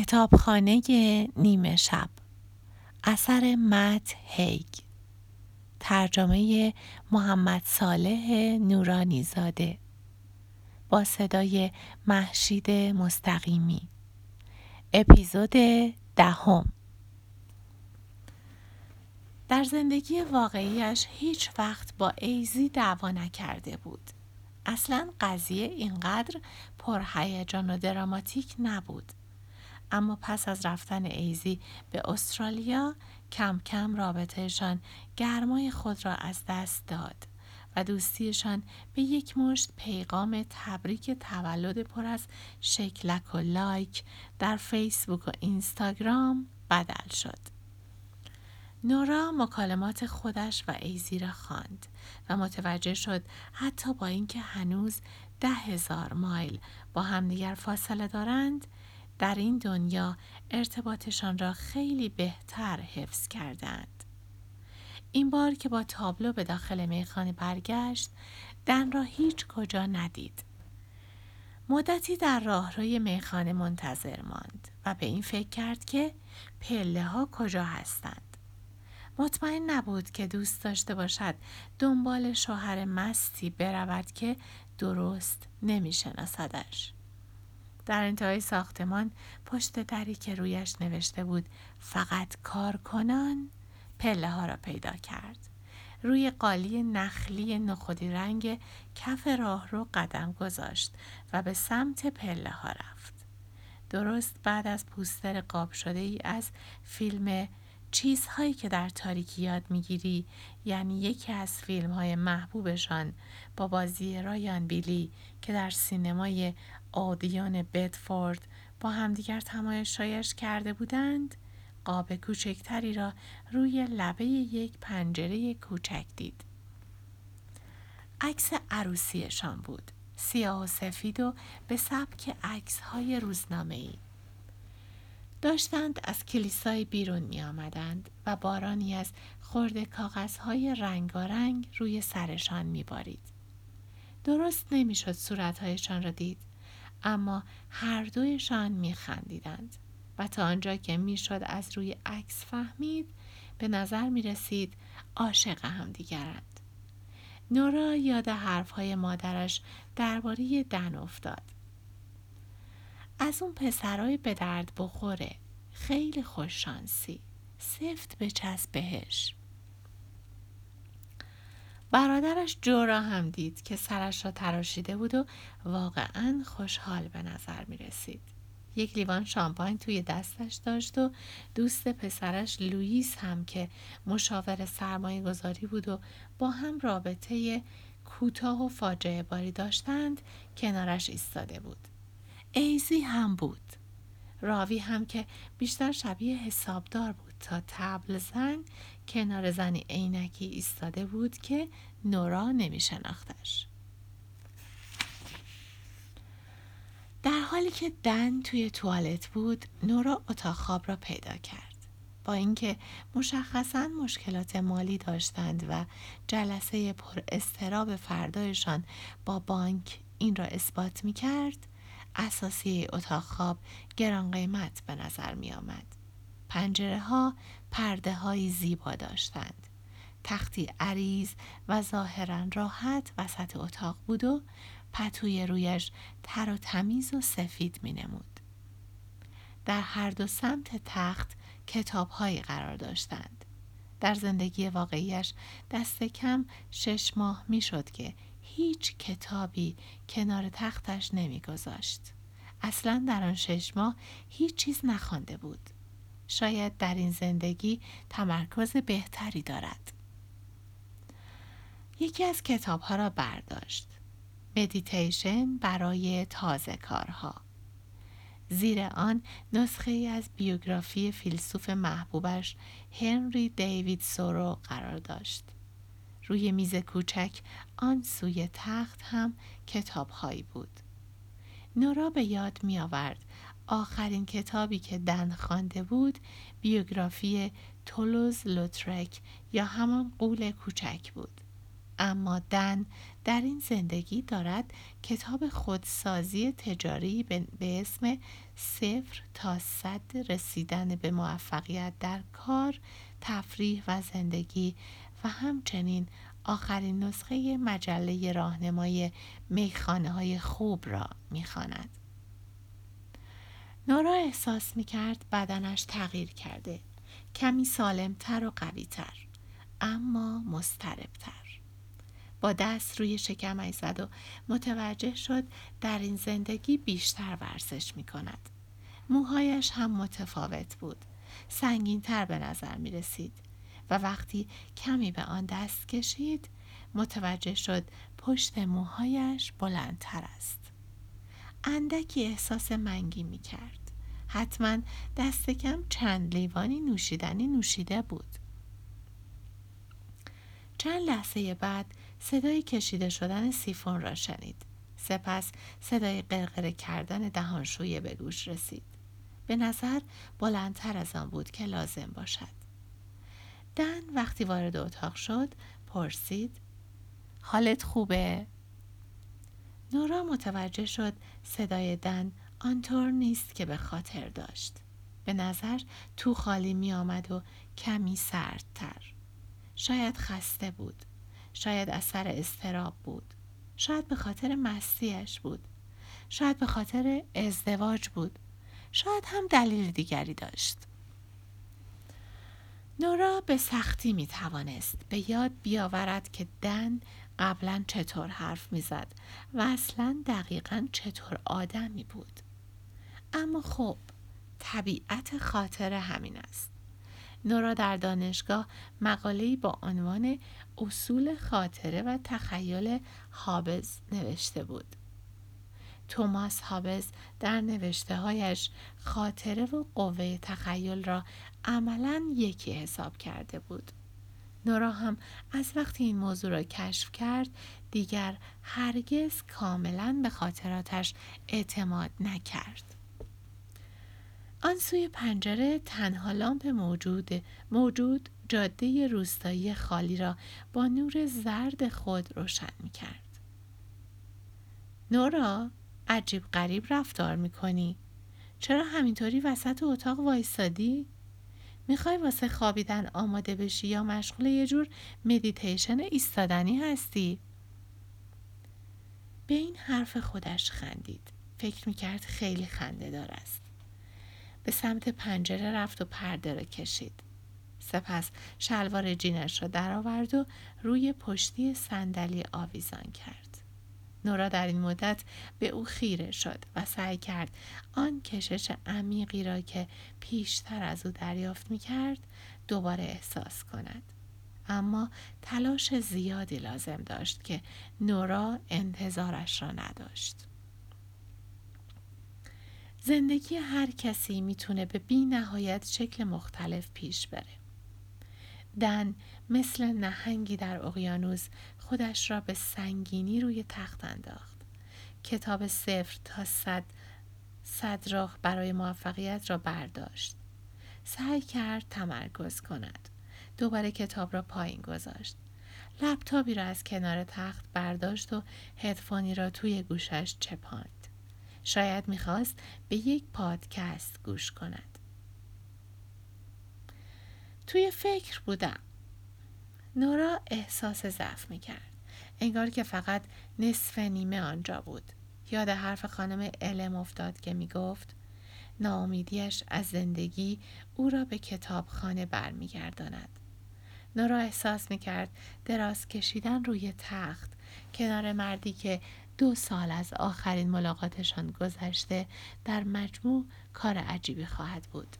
کتابخانه نیمه شب. اثر مت هیگ ترجمه محمد صالح نورانی زاده با صدای محشید مستقیمی. اپیزود دهم. در زندگی واقعیش هیچ وقت با ایزی دعوا نکرده بود. اصلا قضیه اینقدر پرهیجان و دراماتیک نبود. اما پس از رفتن ایزی به استرالیا کم کم رابطهشان گرمای خود را از دست داد و دوستیشان به یک مشت پیغام تبریک تولد پر از شکلک و لایک در فیسبوک و اینستاگرام بدل شد. نورا مکالمات خودش و ایزی را خواند و متوجه شد حتی با اینکه هنوز ده هزار مایل با همدیگر فاصله دارند در این دنیا ارتباطشان را خیلی بهتر حفظ کردند. این بار که با تابلو به داخل میخانه برگشت دن را هیچ کجا ندید. مدتی در راهروی میخانه منتظر ماند و به این فکر کرد که پله ها کجا هستند. مطمئن نبود که دوست داشته باشد دنبال شوهر مستی برود که درست نمیشناسدش. در انتهای ساختمان پشت دری که رویش نوشته بود فقط کارکنان پله ها را پیدا کرد. روی قالی نخلی نخودی رنگ کف راه رو قدم گذاشت و به سمت پله ها رفت. درست بعد از پوستر قاب شده ای از فیلم چیزهایی که در تاریکی یاد می‌گیری یعنی یکی از فیلم های محبوبشان با بازی رایان بیلی که در سینمای آدیان بدفورد با همدیگر تمایشایش کرده بودند قاب کوچکتری را روی لبه یک پنجره کوچک دید عکس عروسیشان بود سیاه و سفید و به سبک عکس های روزنامه ای. داشتند از کلیسای بیرون می آمدند و بارانی از خورده کاغذهای رنگارنگ روی سرشان می بارید. درست نمی‌شد صورتهایشان را دید اما هر دویشان می خندیدند و تا آنجا که می‌شد از روی عکس فهمید به نظر می رسید عاشق همدیگرند. نورا یاد حرفهای مادرش درباره دن افتاد. از اون پسرای به درد بخوره خیلی خوششانسی سفت به چسب بهش برادرش جورا هم دید که سرش را تراشیده بود و واقعا خوشحال به نظر می رسید. یک لیوان شامپاین توی دستش داشت و دوست پسرش لوئیس هم که مشاور سرمایه گذاری بود و با هم رابطه کوتاه و فاجعه باری داشتند کنارش ایستاده بود. ایزی هم بود. راوی هم که بیشتر شبیه حسابدار بود تا تبل زن کنار زنی عینکی ایستاده بود که نورا نمی شناختش. در حالی که دن توی توالت بود نورا اتاق خواب را پیدا کرد با اینکه مشخصا مشکلات مالی داشتند و جلسه پر استراب فردایشان با بانک این را اثبات می کرد اساسی اتاق خواب گران قیمت به نظر می آمد. پنجره ها پرده های زیبا داشتند. تختی عریض و ظاهرا راحت وسط اتاق بود و پتوی رویش تر و تمیز و سفید می نمود. در هر دو سمت تخت کتابهایی قرار داشتند. در زندگی واقعیش دست کم شش ماه می شد که هیچ کتابی کنار تختش نمیگذاشت. اصلا در آن شش ماه هیچ چیز نخوانده بود. شاید در این زندگی تمرکز بهتری دارد. یکی از کتابها را برداشت. مدیتیشن برای تازه کارها. زیر آن نسخه ای از بیوگرافی فیلسوف محبوبش هنری دیوید سورو قرار داشت. روی میز کوچک آن سوی تخت هم کتابهایی بود. نورا به یاد می آورد آخرین کتابی که دن خوانده بود بیوگرافی تولوز لوترک یا همان قول کوچک بود. اما دن در این زندگی دارد کتاب خودسازی تجاری به اسم صفر تا صد رسیدن به موفقیت در کار، تفریح و زندگی و همچنین آخرین نسخه مجله راهنمای میخانه های خوب را می‌خواند. نورا احساس می کرد بدنش تغییر کرده کمی سالمتر و قویتر اما مستربتر با دست روی شکمش زد و متوجه شد در این زندگی بیشتر ورزش می کند. موهایش هم متفاوت بود. سنگین تر به نظر می رسید و وقتی کمی به آن دست کشید متوجه شد پشت موهایش بلندتر است. اندکی احساس منگی می کرد. حتما دست کم چند لیوانی نوشیدنی نوشیده بود. چند لحظه بعد صدای کشیده شدن سیفون را شنید. سپس صدای قرقره کردن دهانشویه به گوش رسید. به نظر بلندتر از آن بود که لازم باشد. دن وقتی وارد اتاق شد پرسید حالت خوبه؟ نورا متوجه شد صدای دن آنطور نیست که به خاطر داشت. به نظر تو خالی می آمد و کمی سردتر. شاید خسته بود. شاید اثر استراب بود. شاید به خاطر مستیش بود. شاید به خاطر ازدواج بود. شاید هم دلیل دیگری داشت. نورا به سختی می توانست به یاد بیاورد که دن قبلا چطور حرف می‌زد و اصلا دقیقا چطور آدمی بود. اما خب طبیعت خاطر همین است. نورا در دانشگاه مقاله‌ای با عنوان اصول خاطره و تخیل هابز نوشته بود. توماس هابز در نوشته هایش خاطره و قوه تخیل را عملا یکی حساب کرده بود. نورا هم از وقتی این موضوع را کشف کرد دیگر هرگز کاملا به خاطراتش اعتماد نکرد. آن سوی پنجره تنها لامپ موجود موجود جاده روستایی خالی را با نور زرد خود روشن می کرد. نورا عجیب غریب رفتار می کنی. چرا همینطوری وسط اتاق وایستادی؟ می‌خوای واسه خوابیدن آماده بشی یا مشغول یه جور مدیتیشن ایستادنی هستی؟ به این حرف خودش خندید. فکر می‌کرد خیلی خنده دار است. به سمت پنجره رفت و پرده را کشید. سپس شلوار جینش را درآورد و روی پشتی صندلی آویزان کرد. نورا در این مدت به او خیره شد و سعی کرد آن کشش عمیقی را که پیشتر از او دریافت می کرد دوباره احساس کند. اما تلاش زیادی لازم داشت که نورا انتظارش را نداشت. زندگی هر کسی می‌تونه به بی نهایت شکل مختلف پیش بره. دن مثل نهنگی در اقیانوس خودش را به سنگینی روی تخت انداخت. کتاب صفر تا صد صد راه برای موفقیت را برداشت. سعی کرد تمرکز کند. دوباره کتاب را پایین گذاشت. لپتاپی را از کنار تخت برداشت و هدفونی را توی گوشش چپاند. شاید می‌خواست به یک پادکست گوش کند. توی فکر بودم. نورا احساس ضعف می کرد. انگار که فقط نصف نیمه آنجا بود. یاد حرف خانم علم افتاد که می گفت ناامیدیش از زندگی او را به کتابخانه برمیگرداند. نورا احساس می کرد دراز کشیدن روی تخت کنار مردی که دو سال از آخرین ملاقاتشان گذشته در مجموع کار عجیبی خواهد بود.